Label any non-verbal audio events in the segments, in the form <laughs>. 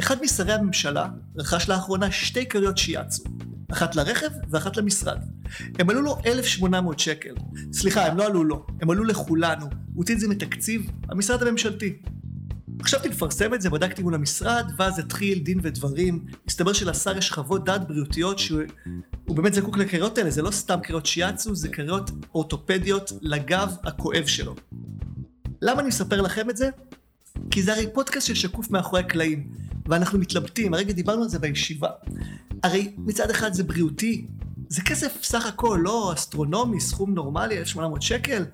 אחד משרי הממשלה רכש לאחרונה שתי כריות שיאצו, אחת לרכב ואחת למשרד. הם עלו לו 1,800 שקל. סליחה, הם לא עלו לו, הם עלו לכולנו. הוא הוציא את זה מתקציב המשרד הממשלתי. חשבתי לפרסם את זה, בדקתי מול המשרד, ואז התחיל דין ודברים. הסתבר שלשר יש חוות דעת בריאותיות שהוא באמת זקוק לקריות האלה, זה לא סתם קריות שיאצו, זה קריות אורתופדיות לגב הכואב שלו. למה אני מספר לכם את זה? כי זה הרי פודקאסט של שקוף מאחורי הקלעים, ואנחנו מתלבטים, הרגע דיברנו על זה בישיבה. הרי מצד אחד זה בריאותי, זה כסף סך הכל לא אסטרונומי, סכום נורמלי, 1,800 שקל.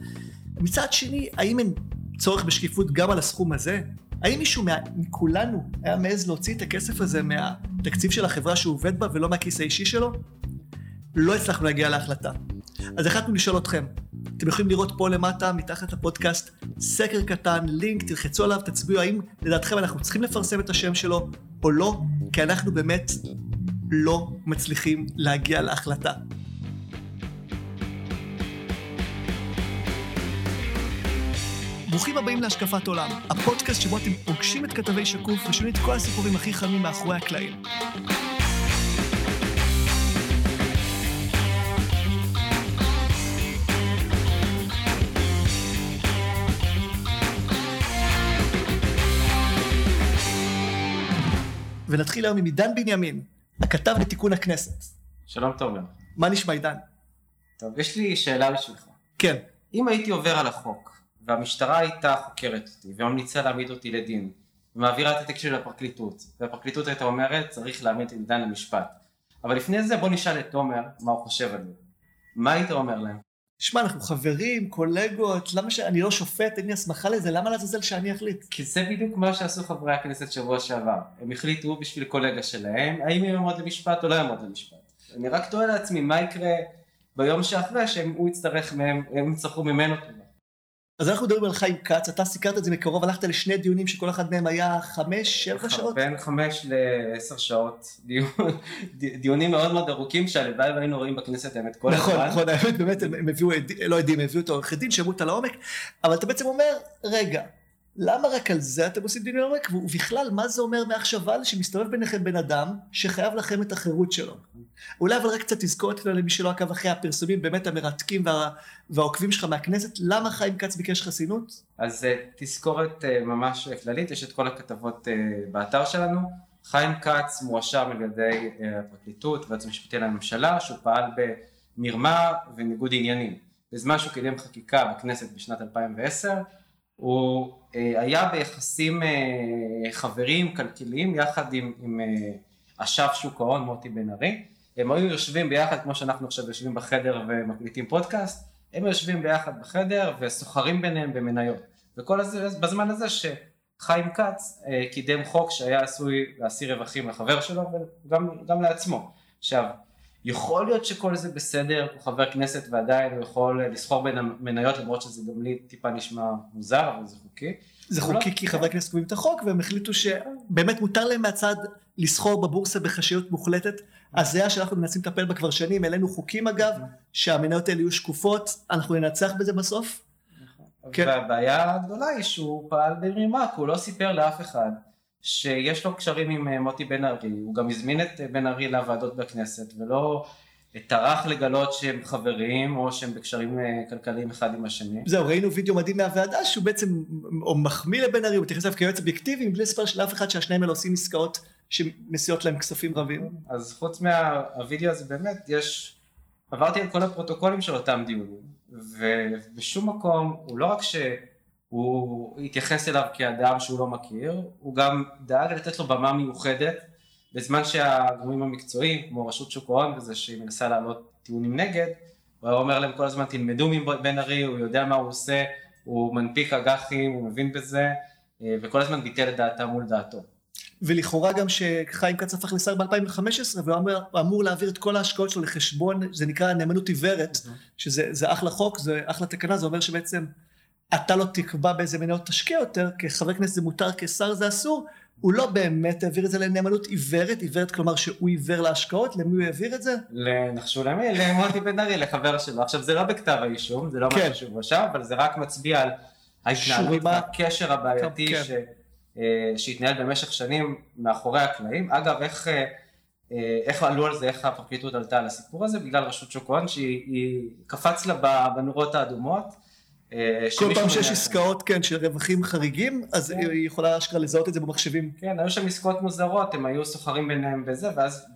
מצד שני, האם אין צורך בשקיפות גם על הסכום הזה? האם מישהו מה, מכולנו היה מעז להוציא את הכסף הזה מהתקציב של החברה שהוא עובד בה ולא מהכיס האישי שלו? לא הצלחנו להגיע להחלטה. אז החלטנו לשאול אתכם. אתם יכולים לראות פה למטה, מתחת לפודקאסט, סקר קטן, לינק, תלחצו עליו, תצביעו האם לדעתכם אנחנו צריכים לפרסם את השם שלו או לא, כי אנחנו באמת לא מצליחים להגיע להחלטה. ברוכים הבאים להשקפת עולם, הפודקאסט שבו אתם פוגשים את כתבי שקוף ושומעים את כל הסיפורים הכי חמים מאחורי הקלעים. ונתחיל היום עם עידן בנימין, הכתב לתיקון הכנסת. שלום תומר. מה נשמע עידן? טוב, יש לי שאלה בשבילך. כן. אם הייתי עובר על החוק, והמשטרה הייתה חוקרת אותי, וממליצה להעמיד אותי לדין, ומעבירה את התיק שלי לפרקליטות, והפרקליטות הייתה אומרת, צריך להעמיד את עידן למשפט. אבל לפני זה בוא נשאל את תומר מה הוא חושב על זה. מה היית אומר להם? שמע, אנחנו חברים, קולגות, למה ש... אני לא שופט, אין לי הסמכה לזה, למה לעזאזל שאני אחליט? כי זה בדיוק מה שעשו חברי הכנסת שבוע שעבר. הם החליטו בשביל קולגה שלהם, האם הם יעמוד למשפט או לא יעמוד למשפט. אני רק תוהה לעצמי, מה יקרה ביום שאחרי שהוא יצטרך מהם, הם יצטרכו ממנו תודה. אז אנחנו מדברים על חיים כץ, אתה סיקרת את זה מקרוב, הלכת לשני דיונים שכל אחד מהם היה חמש, שבע שעות? בין חמש לעשר שעות, דיונים מאוד מאוד ארוכים שהלוואי והיינו רואים בכנסת האמת כל נכון, הזמן. נכון, נכון, האמת באמת הם הביאו, לא עדים, הם הביאו את העורכי דין, שמעו אותה לעומק, אבל אתה בעצם אומר, רגע, למה רק על זה אתם עושים דיון עומק? ובכלל, מה זה אומר מעכשיו הלאה שמסתובב ביניכם בן אדם שחייב לכם את החירות שלו? אולי אבל רק קצת תזכורת למי שלא עקב אחרי הפרסומים באמת המרתקים וה... והעוקבים שלך מהכנסת, למה חיים כץ ביקש חסינות? אז אה, תזכורת אה, ממש כללית, יש את כל הכתבות אה, באתר שלנו. חיים כץ מואשם על ידי הפרקליטות והיועץ המשפטי לממשלה שהוא פעל במרמה וניגוד עניינים. בזמן שהוא קידם חקיקה בכנסת בשנת 2010 הוא אה, היה ביחסים אה, חברים כלכליים יחד עם, עם אה, אשף שוק ההון מוטי בן ארי. הם היו יושבים ביחד כמו שאנחנו עכשיו יושבים בחדר ומקליטים פודקאסט, הם יושבים ביחד בחדר וסוחרים ביניהם במניות. וכל הזה, בזמן הזה שחיים כץ קידם חוק שהיה עשוי להשיא רווחים לחבר שלו וגם לעצמו. עכשיו, יכול להיות שכל זה בסדר, הוא חבר כנסת ועדיין הוא יכול לסחור בין המניות למרות שזה גם לי טיפה נשמע מוזר אבל זה חוקי. זה חוקי לא... כי חברי כנסת קובעים את החוק והם החליטו שבאמת מותר להם מהצד לסחור בבורסה בחשאיות מוחלטת. הזיה שאנחנו מנסים לטפל בה כבר שנים, העלינו חוקים אגב, שהמניות האלה יהיו שקופות, אנחנו ננצח בזה בסוף. נכון. כן. והבעיה הגדולה היא שהוא פעל במרימה, כי הוא לא סיפר לאף אחד. שיש לו קשרים עם אה, מוטי בן ארי, הוא גם הזמין את אה, בן ארי לוועדות בכנסת ולא טרח לגלות שהם חברים או שהם בקשרים אה, כלכליים אחד עם השני. זהו, ראינו וידאו מדהים מהוועדה שהוא בעצם או מחמיא לבן ארי, הוא מתייחס אליו כיועץ אובייקטיבי מבלי לספר של אף אחד שהשניים האלה עושים עסקאות שמסיעות להם כספים רבים. אז חוץ מהווידאו הזה באמת יש, עברתי על כל הפרוטוקולים של אותם דיונים ובשום מקום הוא לא רק ש... הוא התייחס אליו כאדם שהוא לא מכיר, הוא גם דאג לתת לו במה מיוחדת בזמן שהגורמים המקצועיים כמו רשות שוק ההון וזה שהיא מנסה להעלות טיעונים נגד, הוא היה אומר להם כל הזמן תלמדו מבן ארי, הוא יודע מה הוא עושה, הוא מנפיק אג"חים, הוא מבין בזה וכל הזמן ביטל את דעתם מול דעתו. ולכאורה גם שחיים כץ הפך לשר ב-2015 והוא אמור, אמור להעביר את כל ההשקעות שלו לחשבון, זה נקרא נאמנות עיוורת, שזה אחלה חוק, זה אחלה תקנה, זה אומר שבעצם אתה לא תקבע באיזה מניות תשקיע יותר, כחבר כנסת זה מותר, כשר זה אסור, הוא לא באמת העביר את זה לנאמנות עיוורת, עיוורת כלומר שהוא עיוור להשקעות, למי הוא העביר את זה? לנחשו למי? למוטי בן ארי, לחבר שלו. עכשיו זה לא בכתב האישום, זה לא כן. משהו שהוא רשם, אבל זה רק מצביע על ההתנהלות והקשר הבעייתי כן. שהתנהל במשך שנים מאחורי הקלעים. אגב, איך, איך עלו על זה, איך הפרקליטות עלתה על הסיפור הזה? בגלל רשות שוק ההון, שהיא קפץ לה בנורות האדומות. אה, כל פעם שיש עסקאות, כן, של רווחים חריגים, אז כן. היא יכולה אשכרה לזהות את זה במחשבים. כן, היו שם עסקאות מוזרות, הם היו סוחרים ביניהם בזה, ואז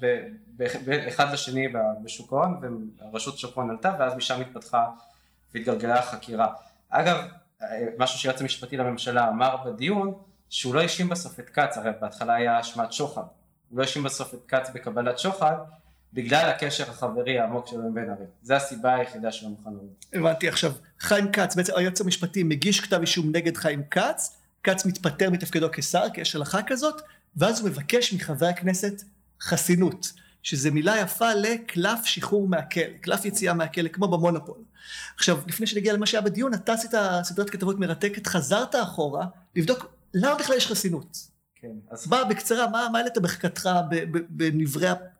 אחד לשני בשוק ההון, והרשות שוק ההון עלתה, ואז משם התפתחה והתגלגלה החקירה. אגב, אה, משהו שהיועץ המשפטי לממשלה אמר בדיון, שהוא לא האשים בסוף את כץ, הרי בהתחלה היה אשמת שוחד. הוא לא האשים בסוף את כץ בקבלת שוחד, בגלל הקשר החברי העמוק שלו עם בן ארי. זו הסיבה היחידה שלו מוכן להוריד. הבנתי. עכשיו, חיים כץ, בעצם היועץ המשפטי מגיש כתב אישום נגד חיים כץ, כץ מתפטר מתפקידו כשר, כי יש הלכה כזאת, ואז הוא מבקש מחברי הכנסת חסינות, שזה מילה יפה לקלף שחרור מהכלא, קלף יציאה מהכלא, כמו במונופול. עכשיו, לפני שנגיע למה שהיה בדיון, אתה עשית סדרת כתבות מרתקת, חזרת אחורה, לבדוק למה בכלל יש חסינות. כן. אז בא בקצרה, מה, העלית בחכתך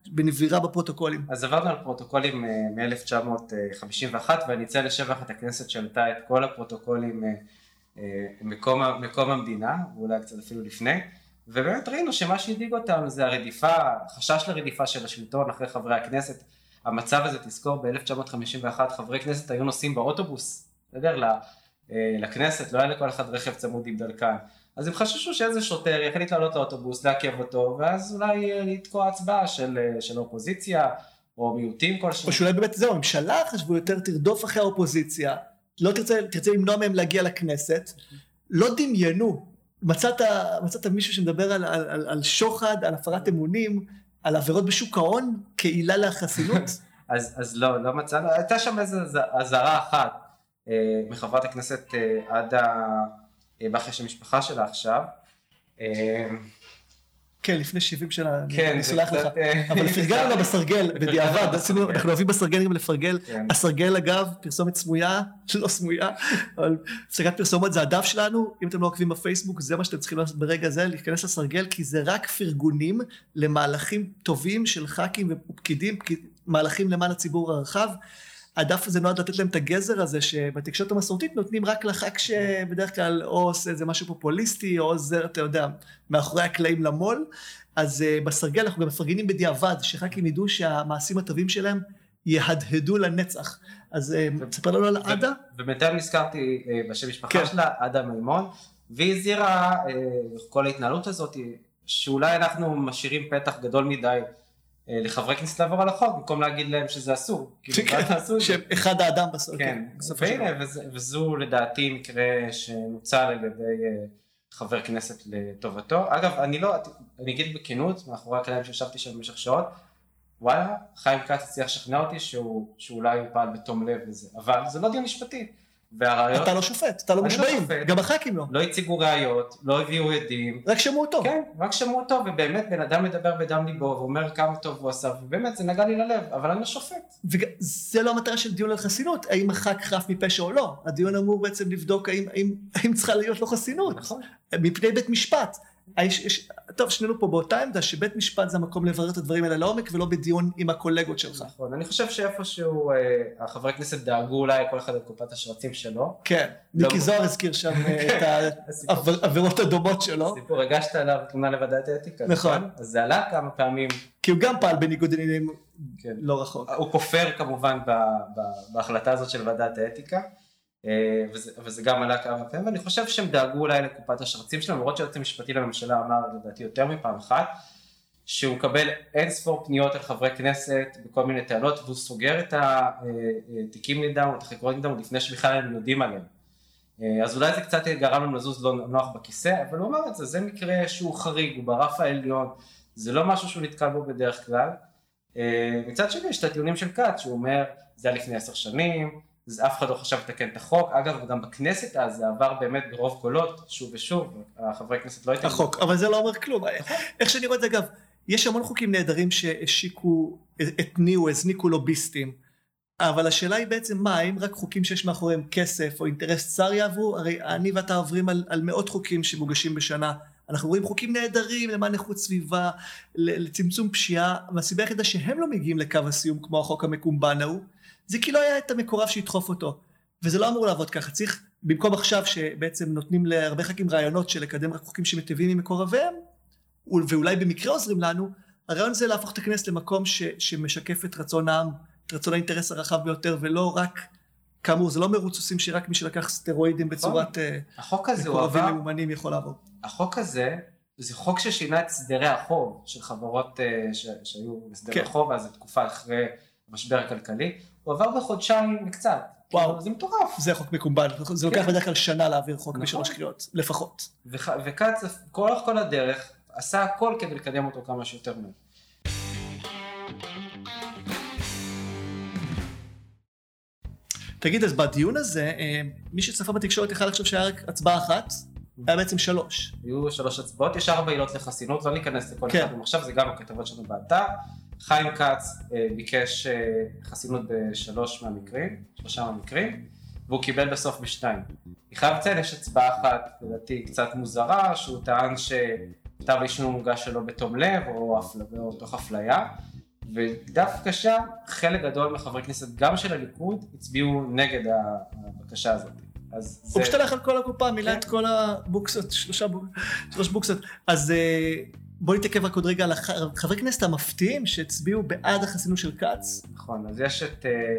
בנבירה בפרוטוקולים? אז עברנו על פרוטוקולים אה, מ-1951 ואני אציע לשבח את הכנסת שהעלתה את כל הפרוטוקולים אה, אה, מקום, מקום המדינה, ואולי קצת אפילו לפני, ובאמת ראינו שמה שהדאיג אותם זה הרדיפה, חשש לרדיפה של השלטון אחרי חברי הכנסת. המצב הזה, תזכור, ב-1951 חברי כנסת היו נוסעים באוטובוס, בסדר? לכנסת, לא היה לכל אחד רכב צמוד עם דלקן. אז הם חששו שאיזה שוטר יחליט לעלות לאוטובוס, לעכב אותו, ואז אולי אה, לתקוע הצבעה של, אה, של האופוזיציה, או מיעוטים כלשהו. או שאולי באמת זהו, הממשלה חשבו יותר תרדוף אחרי האופוזיציה, לא תרצה, תרצה למנוע מהם להגיע לכנסת, לא דמיינו, מצאת, מצאת מישהו שמדבר על, על, על, על שוחד, על הפרת אמונים, על עבירות בשוק ההון כעילה לחסינות? <laughs> אז, אז לא, לא מצאנו, הייתה שם איזו אזהרה אחת אה, מחברת הכנסת עדה באחרי של המשפחה שלה עכשיו. אה, כן, לפני 70 שנה, כן, אני סולח לך. אה, אבל <laughs> פרגלנו לה בסרגל, בדיעבד, <laughs> אנחנו אוהבים בסרגל גם לפרגל. כן. הסרגל אגב, פרסומת סמויה, <laughs> לא סמויה, אבל הפסקת פרסומת זה הדף שלנו, אם אתם לא עוקבים בפייסבוק, זה מה שאתם צריכים לעשות ברגע זה, להיכנס לסרגל, כי זה רק פרגונים למהלכים טובים של ח"כים ופקידים, מהלכים למען הציבור הרחב. הדף הזה נועד לתת להם את הגזר הזה שבתקשורת המסורתית נותנים רק לח"כ שבדרך כלל או עושה איזה משהו פופוליסטי או עוזר, אתה יודע, מאחורי הקלעים למו"ל. אז uh, בסרגל אנחנו גם מפרגנים בדיעבד, שח"כים ידעו שהמעשים הטובים שלהם יהדהדו לנצח. אז uh, תספר לנו על עדה. ובינתיים נזכרתי uh, בשם משפחה כן. שלה, עדה מימון, והיא הזהירה כל ההתנהלות הזאת, שאולי אנחנו משאירים פתח גדול מדי אה, לחברי כנסת לעבור על החוק במקום להגיד להם שזה אסור. כאילו, שאחד האדם בסוף. כן, והנה, וזו לדעתי מקרה שנוצל על ידי אה, חבר כנסת לטובתו. אגב, אני לא, אני אגיד בכנות, מאחורי הקלעים שישבתי שם במשך שעות, וואלה, חיים כץ הצליח לשכנע אותי שאולי הוא פעל בתום לב לזה, אבל זה לא דיון משפטי. והראיות... אתה לא שופט, אתה לא מושבעים, לא גם הח"כים לא. לא הציגו ראיות, לא הביאו עדים. רק שמעו אותו. כן, רק שמעו אותו, ובאמת בן אדם מדבר בדם ליבו, ואומר כמה טוב הוא עשה, ובאמת זה נגע לי ללב, אבל אני לא שופט. וזה לא המטרה של דיון על חסינות, האם הח"כ חף מפשע או לא. הדיון אמור בעצם לבדוק האם, האם, האם צריכה להיות לו חסינות. נכון. מפני בית משפט. יש, יש, טוב, שנינו פה באותה עמדה, שבית משפט זה המקום לברר את הדברים האלה לעומק, ולא בדיון עם הקולגות שלך. נכון, אני חושב שאיפשהו אה, החברי כנסת דאגו אולי כל אחד את קופת השרצים שלו. כן, לא... מיקי זוהר הזכיר שם אה, את העבירות <laughs> הדומות שלו. סיפור, הגשת עליו תלונה לוועדת האתיקה. נכון. נכון. אז זה עלה כמה פעמים. כי הוא גם פעל בניגוד עניינים כן. לא רחוק. הוא כופר כמובן בהחלטה הזאת של ועדת האתיקה. אה, וזה, וזה גם עלה כמה פעמים, ואני חושב שהם דאגו אולי לקופת השרצים שלהם, למרות שהיועץ המשפטי לממשלה אמר לדעתי יותר מפעם אחת, שהוא מקבל אין ספור פניות על חברי כנסת בכל מיני טענות, והוא סוגר את התיקים נגדם או את החקירות נגדם לפני שבכלל הם יודעים עליהם. אה, אז אולי זה קצת גרם לנו לזוז לא נוח בכיסא, אבל הוא אמר את זה, זה מקרה שהוא חריג, הוא ברף העליון, זה לא משהו שהוא נתקל בו בדרך כלל. אה, מצד שני יש את הטיעונים של כת, שהוא אומר, זה היה לפני עשר שנים, אז אף אחד לא חשב לתקן את החוק, אגב גם בכנסת אז זה עבר באמת ברוב קולות, שוב ושוב, החברי כנסת לא הייתם... החוק, אבל זה לא אומר כלום, איך שאני רואה את זה אגב, יש המון חוקים נהדרים שהשיקו, התניעו, הזניקו לוביסטים, אבל השאלה היא בעצם מה, האם רק חוקים שיש מאחוריהם כסף או אינטרס צר יעברו? הרי אני ואתה עוברים על, על מאות חוקים שמוגשים בשנה, אנחנו רואים חוקים נהדרים למען איכות סביבה, לצמצום פשיעה, והסיבה היחידה שהם לא מגיעים לקו הסיום כמו החוק המקומבן ההוא, זה כי לא היה את המקורב שידחוף אותו. וזה לא אמור לעבוד ככה, צריך במקום עכשיו שבעצם נותנים להרבה ח"כים רעיונות של לקדם רק חוקים שמטיבים עם מקורביהם, ואולי במקרה עוזרים לנו, הרעיון זה להפוך את הכנסת למקום ש, שמשקף את רצון העם, את רצון האינטרס הרחב ביותר, ולא רק, כאמור, זה לא מרוץ סוסים שרק מי שלקח סטרואידים בצורת אה, החוק הזה הוא עבר... מקורבים ממומנים יכול לעבור. החוק הזה, זה חוק ששינה את סדרי החוב של חברות אה, ש, שהיו בסדרי כן. החוב, אז זו תקופה אחרי המשבר הכלכלי, הוא עבר בחודשיים וקצת. וואו. זה מטורף. זה חוק מקומבל, זה לוקח כן. בדרך כלל שנה להעביר חוק נכון. בשלוש קריאות, לפחות. וכץ, כל כל הדרך, עשה הכל כדי לקדם אותו כמה שיותר מהר. תגיד, אז בדיון הזה, אה, מי שצפה בתקשורת יכל לחשוב שהיה רק הצבעה אחת, היה בעצם שלוש. היו שלוש הצבעות, יש ארבע עילות לחסינות, לא ניכנס לכל כן. אחד עכשיו, זה גם הכתבות שלנו באתר. חיים כץ אה, ביקש אה, חסינות בשלוש מהמקרים, שלושה מהמקרים, והוא קיבל בסוף בשתיים. אני חייב לציין, יש הצבעה אחת, לדעתי קצת מוזרה, שהוא טען שכתב האישום מוגש שלא בתום לב, או, אפל... או תוך אפליה, ודווקא שם חלק גדול מחברי כנסת, גם של הליכוד, הצביעו נגד הבקשה הזאת. אז זה... הוא משתלח על כל הקופה, מילא כן. את כל הבוקסות, שלושה בוקסות, שלוש בוקסות. אז אה, בוא נתעכב רק עוד רגע על חברי כנסת המפתיעים שהצביעו בעד החסינות של כץ. נכון, אז יש את... אה,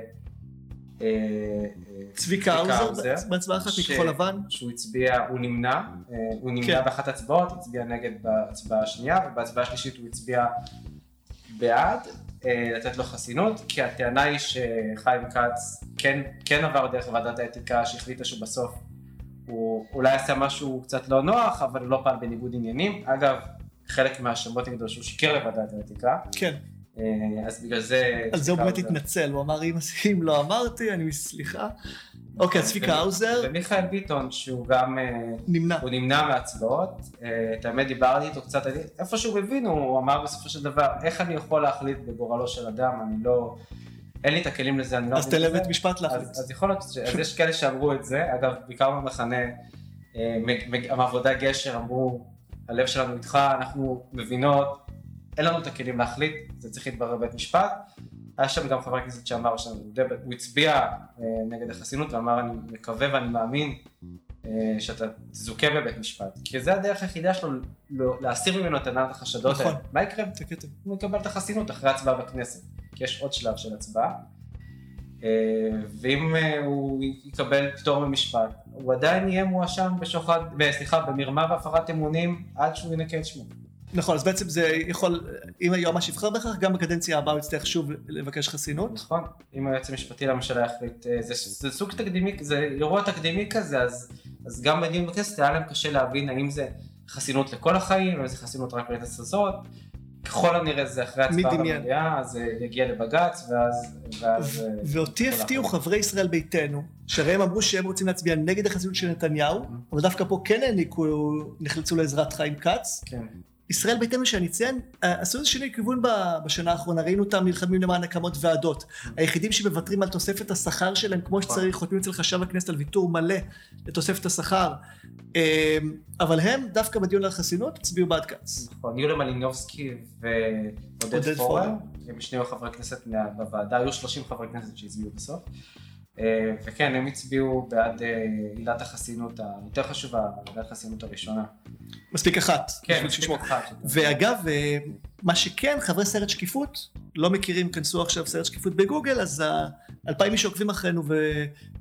אה, צביקה האוזר בהצבעה אחת מכחול לבן. שהוא הצביע, הוא נמנע, הוא נמנע כן. באחת ההצבעות, הצביע נגד בהצבעה השנייה, ובהצבעה השלישית הוא הצביע בעד. לתת לו חסינות, כי הטענה היא שחיים כץ כן, כן עבר דרך ועדת האתיקה שהחליטה שבסוף הוא אולי עשה משהו קצת לא נוח, אבל הוא לא פעל בניגוד עניינים. אגב, חלק מהאשמות נגדו שהוא שיקר לוועדת האתיקה. כן. אה, אז בגלל זה... על זה הוא באמת התנצל, הוא אמר אם לא אמרתי, אני סליחה. אוקיי, אז צביקה האוזר. ומיכאל ביטון, שהוא גם... אה, נמנע. הוא נמנע מהצבעות. אה, את האמת דיברתי איתו קצת, איפה שהוא מבין, הוא אמר בסופו של דבר, איך אני יכול להחליט בגורלו של אדם, אני לא... אין לי את הכלים לזה, אני לא... אז תן לבית משפט להחליט. אז יכול להיות, אז יש כאלה שאמרו את זה, אגב, בעיקר במחנה, המעבודה גשר אמרו, הלב שלנו איתך, אנחנו מבינות, אין לנו את הכלים להחליט, זה צריך להתברר בבית משפט. היה שם גם חבר כנסת שאמר שהוא הצביע אה, נגד החסינות ואמר אני מקווה ואני מאמין אה, שאתה תזוכה בבית משפט. כי זה הדרך היחידה שלו לא, להסיר ממנו את ענת החשדות האלה. נכון. מה יקרה? הוא יקבל את החסינות אחרי הצבעה בכנסת. כי יש עוד שלב של הצבעה. אה, ואם הוא יקבל פטור ממשפט, הוא עדיין יהיה מואשם בשוחד, סליחה, במרמה והפרת אמונים עד שהוא ינקה את שמו. נכון, אז בעצם זה יכול, אם היועמ"ש יבחר בכך, גם בקדנציה הבאה הוא יצטרך שוב לבקש חסינות. נכון, אם היועץ המשפטי לממשלה יחליט, אה, זה, זה סוג תקדימי, זה אירוע תקדימי כזה, אז, אז גם בדיון בכנסת היה להם קשה להבין האם זה חסינות לכל החיים, או זה חסינות רק לכנסת הזאת. ככל הנראה זה אחרי הצבעה במליאה, אז זה יגיע לבג"ץ, ואז... ואז אה, ואותי הפתיעו חברי ישראל ביתנו, שהרי הם אמרו שהם רוצים להצביע נגד החסינות של נתניהו, אבל דווקא פה כן העניקו, נחלצו לעזרת חיים כץ. כן. ישראל ביתנו שאני אציין, אה, עשו איזה שינוי כיוון בשנה האחרונה, ראינו אותם נלחמים למען הקמות ועדות. היחידים שמוותרים על תוספת השכר שלהם כמו שצריך, חותמים אצל חשב הכנסת על ויתור מלא לתוספת השכר. אה, אבל הם, דווקא בדיון על החסינות, הצביעו בעד כץ. נכון, יוליה מלינובסקי ועודד פורר, הם שני חברי כנסת בוועדה, היו 30 חברי כנסת שהצביעו בסוף. אה, וכן, הם הצביעו בעד אה, עילת החסינות היותר חשובה, עילת החסינות הראשונה. מספיק אחת. כן, מספיק אחת. ואגב, אה, מה שכן, חברי סרט שקיפות, לא מכירים, כנסו עכשיו סרט שקיפות בגוגל, אז אלפיים איש עוקבים אחרינו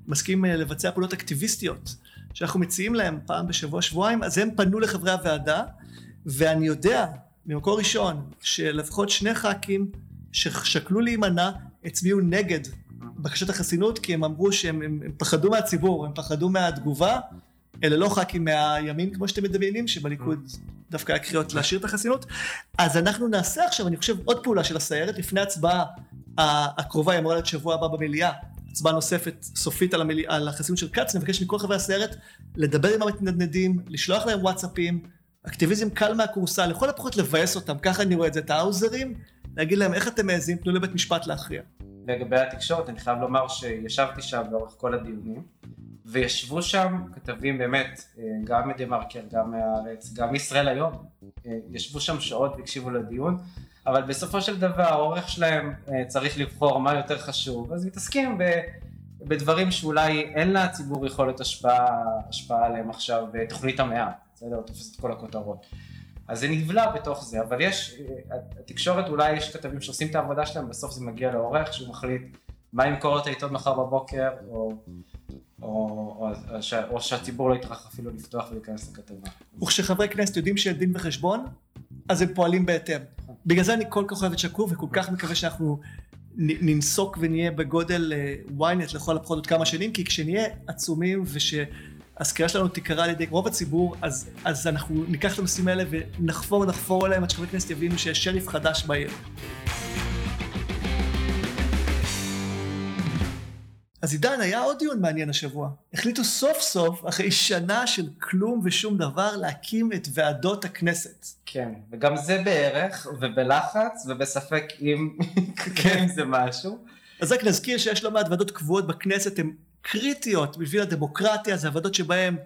ומסכימים לבצע פעולות אקטיביסטיות שאנחנו מציעים להם פעם בשבוע, שבועיים, אז הם פנו לחברי הוועדה, ואני יודע, ממקור ראשון, שלפחות שני ח"כים ששקלו להימנע, הצביעו נגד בקשת החסינות כי הם אמרו שהם הם, הם פחדו מהציבור, הם פחדו מהתגובה, אלה לא ח"כים מהימין כמו שאתם מדמיינים, שבליכוד דווקא היה קריאות להשאיר את החסינות. אז אנחנו נעשה עכשיו, אני חושב, עוד פעולה של הסיירת, לפני ההצבעה הקרובה, היא אמורה להיות שבוע הבא במליאה, הצבעה נוספת סופית על, המלי... על החסינות של כץ, נבקש מכל חברי הסיירת לדבר עם המתנדנדים, לשלוח להם וואטסאפים, אקטיביזם קל מהכורסה, לכל הפחות לבאס אותם, ככה אני רואה את זה, את האוזרים, להגיד להם איך אתם מעזים, תנו לבית משפט להכריע. לגבי התקשורת, אני חייב לומר שישבתי שם לאורך כל הדיונים, וישבו שם כתבים באמת, אה, גם מדה מרקר, גם מהארץ, גם ישראל היום, אה, ישבו שם שעות והקשיבו לדיון, אבל בסופו של דבר העורך שלהם אה, צריך לבחור מה יותר חשוב, אז מתעסקים בדברים שאולי אין לציבור יכולת השפעה, השפעה עליהם עכשיו, בתוכנית המאה, בסדר? תופס את כל הכותרות. אז זה נבלע בתוך זה, אבל יש, התקשורת אולי יש כתבים שעושים את העבודה שלהם, בסוף זה מגיע לעורך שהוא מחליט מה ימכור את העיתון מחר בבוקר, או, או, או, או, ש, או שהציבור לא יטרח אפילו לפתוח ולהיכנס לכתבה. וכשחברי כנסת יודעים שאין דין וחשבון, אז הם פועלים בהתאם. בגלל זה אני כל כך אוהב את שקור וכל כך מקווה שאנחנו ננסוק ונהיה בגודל ynet אה, לכל הפחות עוד כמה שנים, כי כשנהיה עצומים ושהסקירה שלנו תיקרא על ידי רוב הציבור, אז, אז אנחנו ניקח את הנושאים האלה ונחפור נחפור עליהם עד שחברי כנסת יבינו שיש שריף חדש בעיר. אז עידן, היה עוד דיון מעניין השבוע. החליטו סוף סוף, אחרי שנה של כלום ושום דבר, להקים את ועדות הכנסת. כן, וגם זה בערך, ובלחץ, ובספק אם <laughs> כן זה משהו. אז רק נזכיר שיש לא מעט ועדות קבועות בכנסת, הן קריטיות בשביל הדמוקרטיה, זה הוועדות שבהן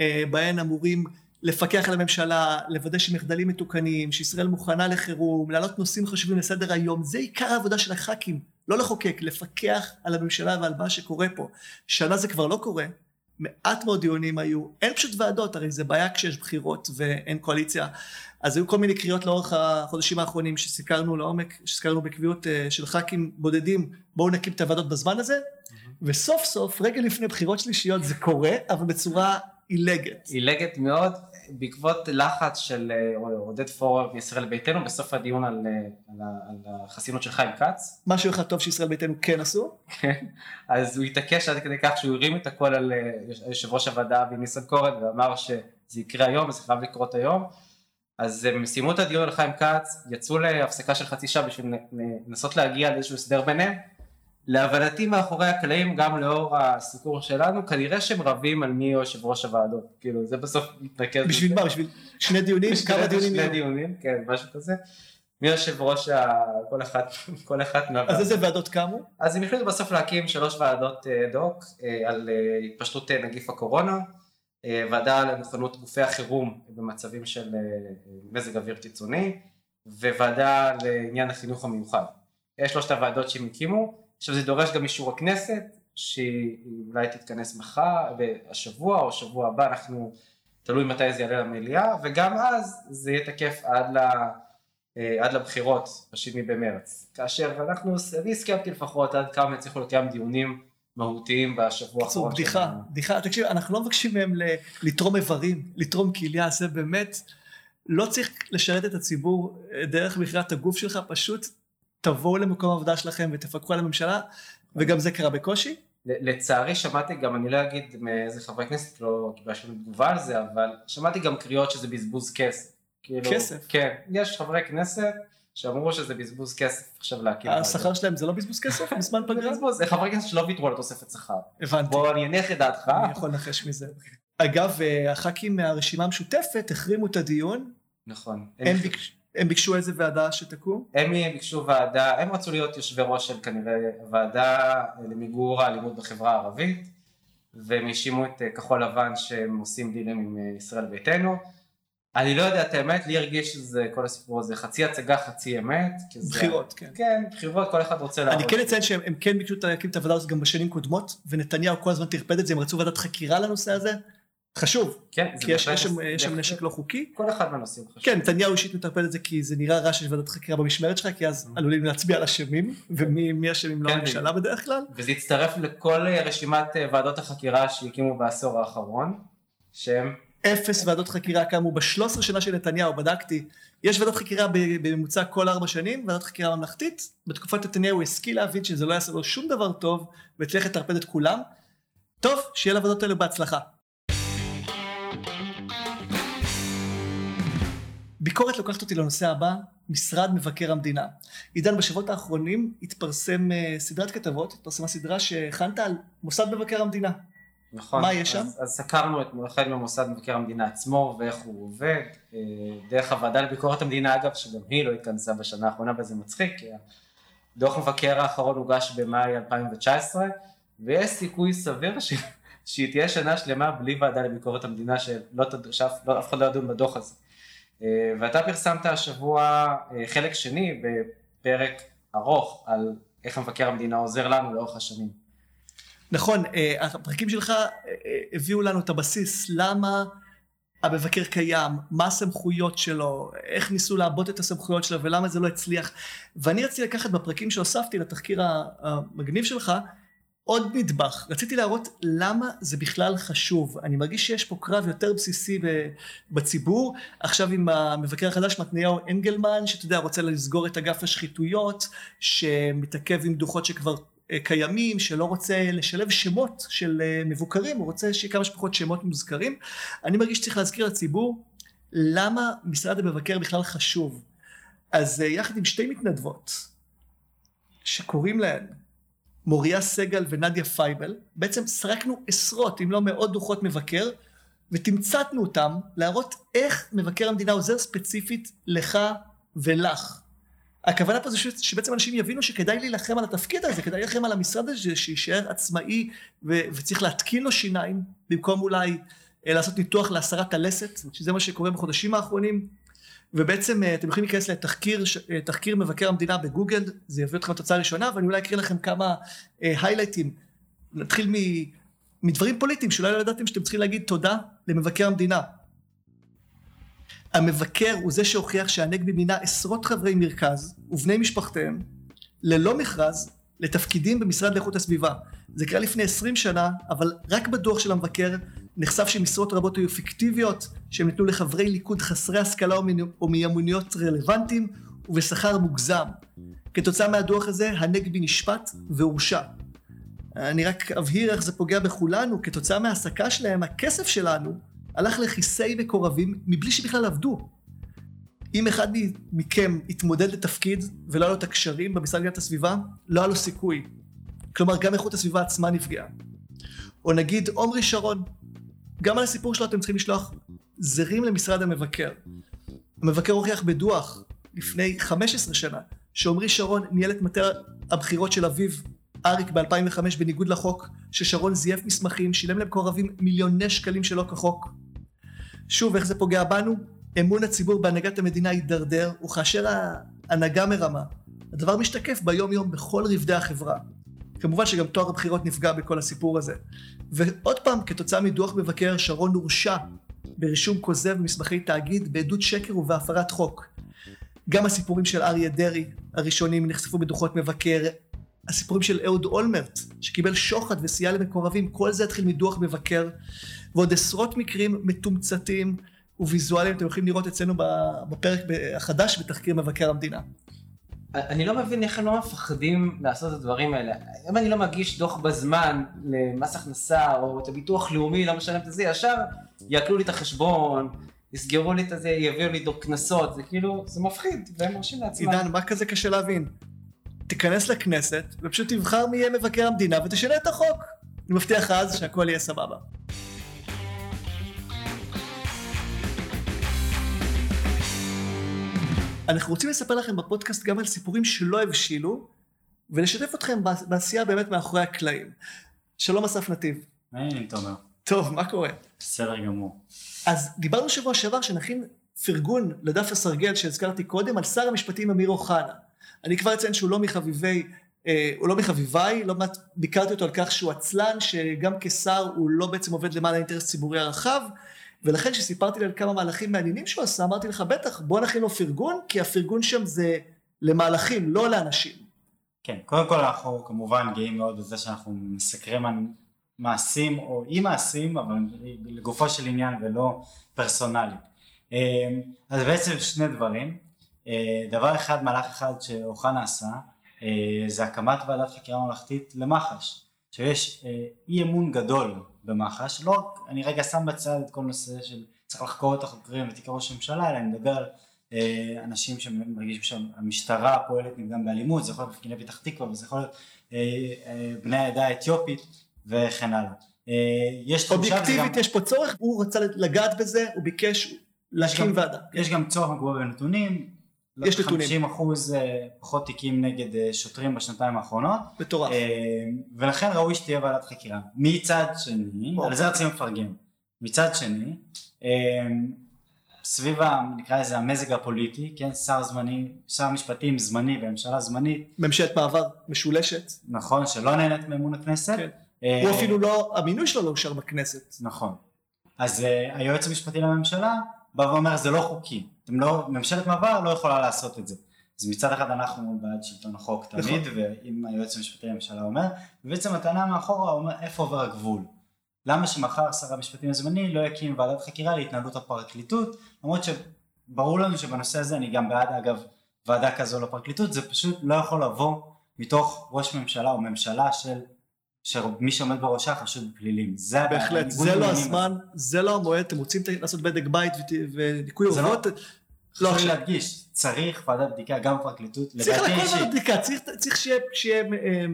אה, אמורים לפקח על הממשלה, לוודא שמחדלים מתוקנים, שישראל מוכנה לחירום, להעלות נושאים חשובים לסדר היום, זה עיקר העבודה של הח"כים. לא לחוקק, לפקח על הממשלה ועל מה שקורה פה. שנה זה כבר לא קורה, מעט מאוד דיונים היו, אין פשוט ועדות, הרי זה בעיה כשיש בחירות ואין קואליציה. אז היו כל מיני קריאות לאורך החודשים האחרונים שסיקרנו לעומק, שסיקרנו בקביעות אה, של ח"כים בודדים, בואו נקים את הוועדות בזמן הזה, וסוף סוף, רגע לפני בחירות שלישיות זה קורה, אבל בצורה עילגת. עילגת מאוד, בעקבות לחץ של אה, עודד פורר מישראל ביתנו בסוף הדיון על, אה, על, על החסינות של חיים כץ. משהו אחד טוב שישראל ביתנו כן עשו. כן, אז הוא התעקש עד כדי כך שהוא הרים את הכל על אה, יושב ראש הוועדה אבי ניסנקורן ואמר שזה יקרה היום, זה חייב לקרות היום. אז הם סיימו את הדיון על חיים כץ, יצאו להפסקה של חצי שעה בשביל לנסות להגיע לאיזשהו הסדר ביניהם. להבנתי מאחורי הקלעים, גם לאור הסיקור שלנו, כנראה שהם רבים על מי יושב ראש הוועדות. כאילו, זה בסוף מתנקז. בשביל מה? בשביל שני דיונים? כמה דיונים? שני דיונים, כן, משהו כזה. מי יושב ראש ה... כל אחת, כל אחת מהוועדות. אז איזה ועדות קמו? אז הם החליטו בסוף להקים שלוש ועדות אה, דוק אה, על אה, התפשטות נגיף הקורונה, ועדה למוכנות גופי החירום במצבים של מזג אוויר קיצוני, וועדה לעניין החינוך המיוחד. יש שלושת הוועדות שהם הקימו. עכשיו זה דורש גם אישור הכנסת, שהיא אולי תתכנס מחר, השבוע או שבוע הבא, אנחנו, תלוי מתי זה יעלה למליאה, וגם אז זה יהיה תקף עד, ל, אה, עד לבחירות, בשני במרץ. כאשר אנחנו, אני הסכמתי לפחות עד כמה הצליחו לקיים דיונים מהותיים בשבוע האחרון. בדיחה, בדיחה, תקשיב, אנחנו לא מבקשים מהם לתרום איברים, לתרום כליה, זה באמת, לא צריך לשרת את הציבור דרך מכירת הגוף שלך, פשוט תבואו למקום העבודה שלכם ותפקחו על הממשלה, וגם זה קרה בקושי. לצערי שמעתי גם, אני לא אגיד מאיזה חברי כנסת, לא קיבלתי לנו תגובה על זה, אבל שמעתי גם קריאות שזה בזבוז כסף. כאילו, כסף? כן, יש חברי כנסת שאמרו שזה בזבוז כסף עכשיו להקים. השכר שלהם זה לא בזבוז כסף? <laughs> בזמן פגרה? זה חברי כנסת שלא ויתרו על תוספת שכר. הבנתי. בוא אני אניח את דעתך. אני יכול לנחש מזה. אגב, אה, הח"כים מהרשימה המשותפת החרימו את הדיון. נכון. הם ביקשו. הם ביקשו איזה ועדה שתקום? הם ביקשו ועדה, הם רצו להיות יושבי ראש של כנראה ועדה למיגור האלימות בחברה הערבית והם האשימו את אה, כחול לבן שהם עושים דילים עם אה, ישראל ביתנו אני לא יודע את האמת, לי הרגיש שזה כל הסיפור הזה חצי הצגה חצי אמת. בחירות, כן. כן, בחירות, כל אחד רוצה לעבוד. אני כן אציין שהם כן ביקשו להקים את הוועדה הזאת גם בשנים קודמות, ונתניהו כל הזמן טרפד את זה, הם רצו ועדת חקירה לנושא הזה, חשוב. כן, כי יש, יש, שם, יש שם נשק לא חוקי. כל אחד מהנושאים חשוב. כן, נתניהו אישית מטרפד את זה כי זה נראה רע שיש ועדת חקירה במשמרת שלך, כי אז mm-hmm. עלולים להצביע על אשמים, ומי אשם אם לא כן, הממשלה בדרך כלל. וזה יצטרף לכל רשימת אה, ועדות החקירה שהקימו בעשור האחרון, שהם... אפס ועדות חקירה קמו בשלוש עשרה שנה של נתניהו, בדקתי. יש ועדת חקירה בממוצע כל ארבע שנים, ועדת חקירה ממלכתית. בתקופת נתניהו השכיל להבין שזה לא יעשה לו שום דבר טוב, והצליח לטרפד את כולם. טוב, שיהיה לוועדות האלה בהצלחה. ביקורת לוקחת אותי לנושא הבא, משרד מבקר המדינה. עידן, בשבועות האחרונים התפרסם אה, סדרת כתבות, התפרסמה סדרה שהכנת על מוסד מבקר המדינה. נכון. מה יש שם? אז, אז סקרנו את אחד ממוסד מבקר המדינה עצמו ואיך הוא עובד, אה, דרך הוועדה לביקורת המדינה אגב, שגם היא לא התכנסה בשנה האחרונה וזה מצחיק, כי דוח מבקר האחרון הוגש במאי 2019, ויש סיכוי סביר ש... שהיא תהיה שנה שלמה בלי ועדה לביקורת המדינה. שאף לא, אחד לא ידון בדוח הזה. אה, ואתה פרסמת השבוע אה, חלק שני בפרק ארוך על איך מבקר המדינה עוזר לנו לאורך השנים. נכון, אה, הפרקים שלך הביאו לנו את הבסיס, למה המבקר קיים, מה הסמכויות שלו, איך ניסו לעבוד את הסמכויות שלו ולמה זה לא הצליח. ואני רציתי לקחת בפרקים שהוספתי לתחקיר המגניב שלך, עוד נדבך. רציתי להראות למה זה בכלל חשוב. אני מרגיש שיש פה קרב יותר בסיסי בציבור. עכשיו עם המבקר החדש, מתניהו אנגלמן, שאתה יודע, רוצה לסגור את אגף השחיתויות, שמתעכב עם דוחות שכבר אה, קיימים, שלא רוצה לשלב שמות של אה, מבוקרים, הוא רוצה שיהיה כמה שפחות שמות מוזכרים. אני מרגיש שצריך להזכיר לציבור למה משרד המבקר בכלל חשוב. אז אה, יחד עם שתי מתנדבות, שקוראים להן מוריה סגל ונדיה פייבל, בעצם סרקנו עשרות אם לא מאות דוחות מבקר, ותמצתנו אותם להראות איך מבקר המדינה עוזר ספציפית לך ולך. הכוונה פה זה שבעצם אנשים יבינו שכדאי להילחם על התפקיד הזה, כדאי להילחם על המשרד הזה, שיישאר עצמאי ו- וצריך להתקין לו שיניים, במקום אולי אה, לעשות ניתוח להסרת הלסת, שזה מה שקורה בחודשים האחרונים. ובעצם אה, אתם יכולים להיכנס לתחקיר אה, מבקר המדינה בגוגל, זה יביא אתכם לתוצאה הראשונה, ואני אולי אקריא לכם כמה היילייטים. נתחיל מדברים פוליטיים, שאולי לא ידעתם שאתם צריכים להגיד תודה למבקר המדינה. המבקר הוא זה שהוכיח שהנגבי מינה עשרות חברי מרכז ובני משפחותיהם ללא מכרז לתפקידים במשרד לאיכות הסביבה. זה קרה לפני עשרים שנה, אבל רק בדוח של המבקר נחשף שמשרות רבות היו פיקטיביות, שהם ניתנו לחברי ליכוד חסרי השכלה או מיומנויות רלוונטיים ובשכר מוגזם. כתוצאה מהדוח הזה הנגבי נשפט והורשע. אני רק אבהיר איך זה פוגע בכולנו, כתוצאה מההעסקה שלהם, הכסף שלנו הלך לכיסי מקורבים מבלי שבכלל עבדו. אם אחד מכם התמודד לתפקיד ולא היה לו את הקשרים במשרד להגנת הסביבה, לא היה לו סיכוי. כלומר, גם איכות הסביבה עצמה נפגעה. או נגיד עומרי שרון, גם על הסיפור שלו אתם צריכים לשלוח זרים למשרד המבקר. המבקר הוכיח בדוח לפני 15 שנה שעמרי שרון ניהל את מטה הבחירות של אביו אריק ב-2005 בניגוד לחוק, ששרון זייף מסמכים, שילם למקורבים מיליוני שקלים שלא כחוק. שוב, איך זה פוגע בנו? אמון הציבור בהנהגת המדינה הידרדר, וכאשר ההנהגה מרמה, הדבר משתקף ביום יום בכל רבדי החברה. כמובן שגם טוהר הבחירות נפגע בכל הסיפור הזה. ועוד פעם, כתוצאה מדוח מבקר, שרון הורשע ברישום כוזב במסמכי תאגיד, בעדות שקר ובהפרת חוק. גם הסיפורים של אריה דרעי הראשונים נחשפו בדוחות מבקר, הסיפורים של אהוד אולמרט, שקיבל שוחד וסייע למקורבים, כל זה התחיל מדוח מבקר, ועוד עשרות מקרים מתומצתים וויזואליים, אתם יכולים לראות אצלנו בפרק החדש בתחקיר מבקר המדינה. אני לא מבין איך הם לא מפחדים לעשות את הדברים האלה. אם אני לא מגיש דוח בזמן למס הכנסה או את הביטוח לאומי, לא משלם את זה, ישר יעקלו לי את החשבון, יסגרו לי את זה, יביאו לי קנסות, זה כאילו, זה מפחיד, והם מרשים לעצמם. עידן, מה כזה קשה להבין? תיכנס לכנסת ופשוט תבחר מי יהיה מבקר המדינה ותשנה את החוק. אני מבטיח אז שהכל יהיה סבבה. אנחנו רוצים לספר לכם בפודקאסט גם על סיפורים שלא הבשילו, ולשתף אתכם בעשייה באמת מאחורי הקלעים. שלום אסף נתיב. מעניין, תומר. טוב, מה קורה? בסדר גמור. אז דיברנו שבוע שעבר שנכין פרגון לדף הסרגל שהזכרתי קודם על שר המשפטים אמיר אוחנה. אני כבר אציין שהוא לא מחביבי, אה, הוא לא מחביביי, לא מעט ביקרתי אותו על כך שהוא עצלן, שגם כשר הוא לא בעצם עובד למען האינטרס הציבורי הרחב, ולכן כשסיפרתי על כמה מהלכים מעניינים שהוא עשה, אמרתי לך, בטח, בוא נכין לו פרגון, כי הפרגון שם זה למהלכים, לא לאנשים. כן, קודם כל אנחנו כמובן גאים מאוד בזה שאנחנו מסקרים על מעשים, או אי מעשים, אבל לגופו של עניין ולא פרסונלי. אה, אז בעצם שני דברים. אה, דבר אחד, מהלך אחד שאוחנה עשה, אה, זה הקמת ועדת חקירה ממלכתית למח"ש. שיש אי אמון גדול במח"ש, לא רק, אני רגע שם בצד את כל נושא של צריך לחקור את החוקרים ותיק ראש הממשלה, אלא אני מדבר על אה, אנשים שמרגישים שהמשטרה פועלת נגדם באלימות, זה יכול להיות מפגיני פתח תקווה וזה יכול להיות אה, אה, בני העדה האתיופית וכן הלאה. אה, יש תחושה... אובייקטיבית גם... יש פה צורך, הוא רצה לגעת בזה, הוא ביקש להקים ועדה. יש גם צורך מגובה בנתונים, יש נתונים. 50 אחוז אה, פחות תיקים נגד אה, שוטרים בשנתיים האחרונות. מטורף. אה, ולכן ראוי שתהיה ועדת חקירה. מצד שני, על זה רצינו לפרגן. מצד שני, סביב, נקרא לזה המזג הפוליטי, כן, שר זמני, שר משפטים זמני וממשלה זמנית. ממשלת מעבר משולשת. נכון, שלא נהנית מאמון הכנסת. כן. הוא אפילו לא, המינוי שלו לא אושר בכנסת. נכון. אז היועץ המשפטי לממשלה בא ואומר זה לא חוקי, אתם לא, ממשלת מעבר לא יכולה לעשות את זה. אז מצד אחד אנחנו בעד שלטון החוק תמיד, נכון. ואם היועץ המשפטי לממשלה אומר, ובעצם הטענה מאחורה אומר איפה עובר הגבול. למה שמחר שר המשפטים הזמני לא יקים ועדת חקירה להתנהלות הפרקליטות, למרות שברור לנו שבנושא הזה אני גם בעד אגב ועדה כזו לפרקליטות, זה פשוט לא יכול לבוא מתוך ראש ממשלה או ממשלה של שמי שעומד בראשה חשוד בפלילים. זה בהחלט, זה לא הזמן, זה לא המועד, אתם רוצים לעשות בדק בית וניקוי אורות? לא עכשיו. להדגיש, צריך ועדת בדיקה גם בפרקליטות, צריך לכל ועדת בדיקה, צריך שיהיה אה,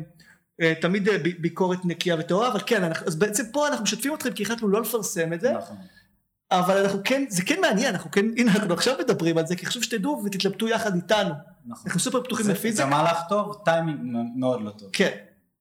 אה, תמיד אה, ביקורת נקייה וטהורה, אבל כן, אז בעצם פה אנחנו משתפים אתכם כי החלטנו לא לפרסם את זה. נכון. אבל אנחנו כן, זה כן מעניין, אנחנו כן, הנה אנחנו עכשיו מדברים על זה, כי חשוב שתדעו ותתלבטו יחד איתנו. נכון. אנחנו סופר פתוחים לפיזיקה. זה מהלך טוב, טיימינג מאוד לא טוב. כן.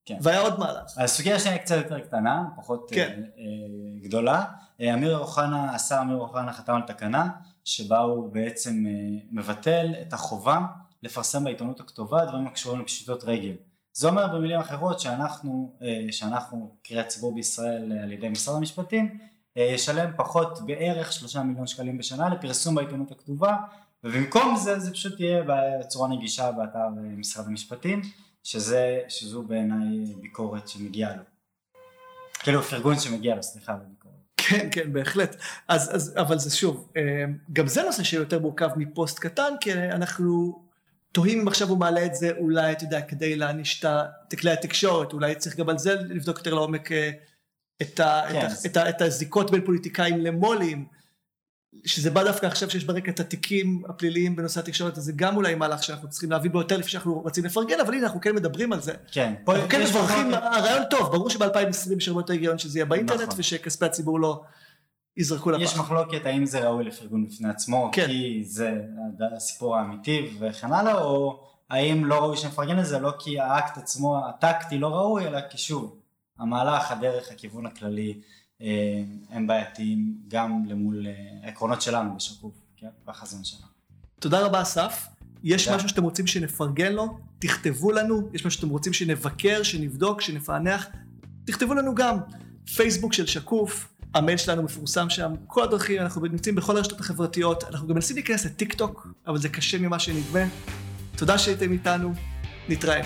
כן. והיה עוד מהלך. הסוגיה השנייה קצת יותר קטנה, פחות כן. אה, אה, גדולה. אה, אמיר אוחנה, השר אמיר אוחנה חתם על תקנה שבה הוא בעצם אה, מבטל את החובה לפרסם בעיתונות הכתובה דברים הקשורים לפשיטות רגל. זה אומר במילים אחרות שאנחנו, אה, שאנחנו קריאת הציבור בישראל אה, על ידי משרד המשפטים, ישלם פחות בערך שלושה מיליון שקלים בשנה לפרסום בעיתונות הכתובה ובמקום זה זה פשוט יהיה בצורה נגישה באתר משרד המשפטים שזה, שזו בעיניי ביקורת שמגיעה לו. כאילו פרגון שמגיע לו, סליחה. כן, כן, בהחלט. אז, אז, אבל זה שוב, גם זה נושא שיותר מורכב מפוסט קטן, כי אנחנו תוהים אם עכשיו הוא מעלה את זה אולי, אתה יודע, כדי להעניש את כלי התקשורת, אולי צריך גם על זה לבדוק יותר לעומק אה, את, ה, כן. את, ה, את, ה, את הזיקות בין פוליטיקאים למו"לים, שזה בא דווקא עכשיו שיש ברקע את התיקים הפליליים בנושא התקשורת, אז זה גם אולי מהלך שאנחנו צריכים להביא בו יותר לפני שאנחנו רוצים לפרגן, אבל הנה אנחנו כן מדברים על זה. כן. אנחנו כן מברכים, הרעיון טוב, ברור שב-2020 יש הרבה יותר היגיון שזה יהיה באינטרנט נכון. ושכספי הציבור לא... יזרקו לפח. יש מחלוקת האם זה ראוי לפרגון בפני עצמו, כן. כי זה הסיפור האמיתי וכן הלאה, או האם לא ראוי שנפרגן לזה לא כי האקט עצמו, הטקטי לא ראוי, אלא כי שוב, המהלך, הדרך, הכיוון הכללי, הם בעייתיים גם למול אה, העקרונות שלנו בשקוף, כן? והחזון שלנו. תודה רבה אסף. יש. משהו שאתם רוצים שנפרגן לו? תכתבו לנו. יש משהו שאתם רוצים שנבקר, שנבדוק, שנפענח? תכתבו לנו גם. פייסבוק של שקוף, המייל שלנו מפורסם שם, כל הדרכים, אנחנו נמצאים בכל הרשתות החברתיות, אנחנו גם מנסים להיכנס לטיק טוק, אבל זה קשה ממה שנדמה. תודה שהייתם איתנו, נתראה.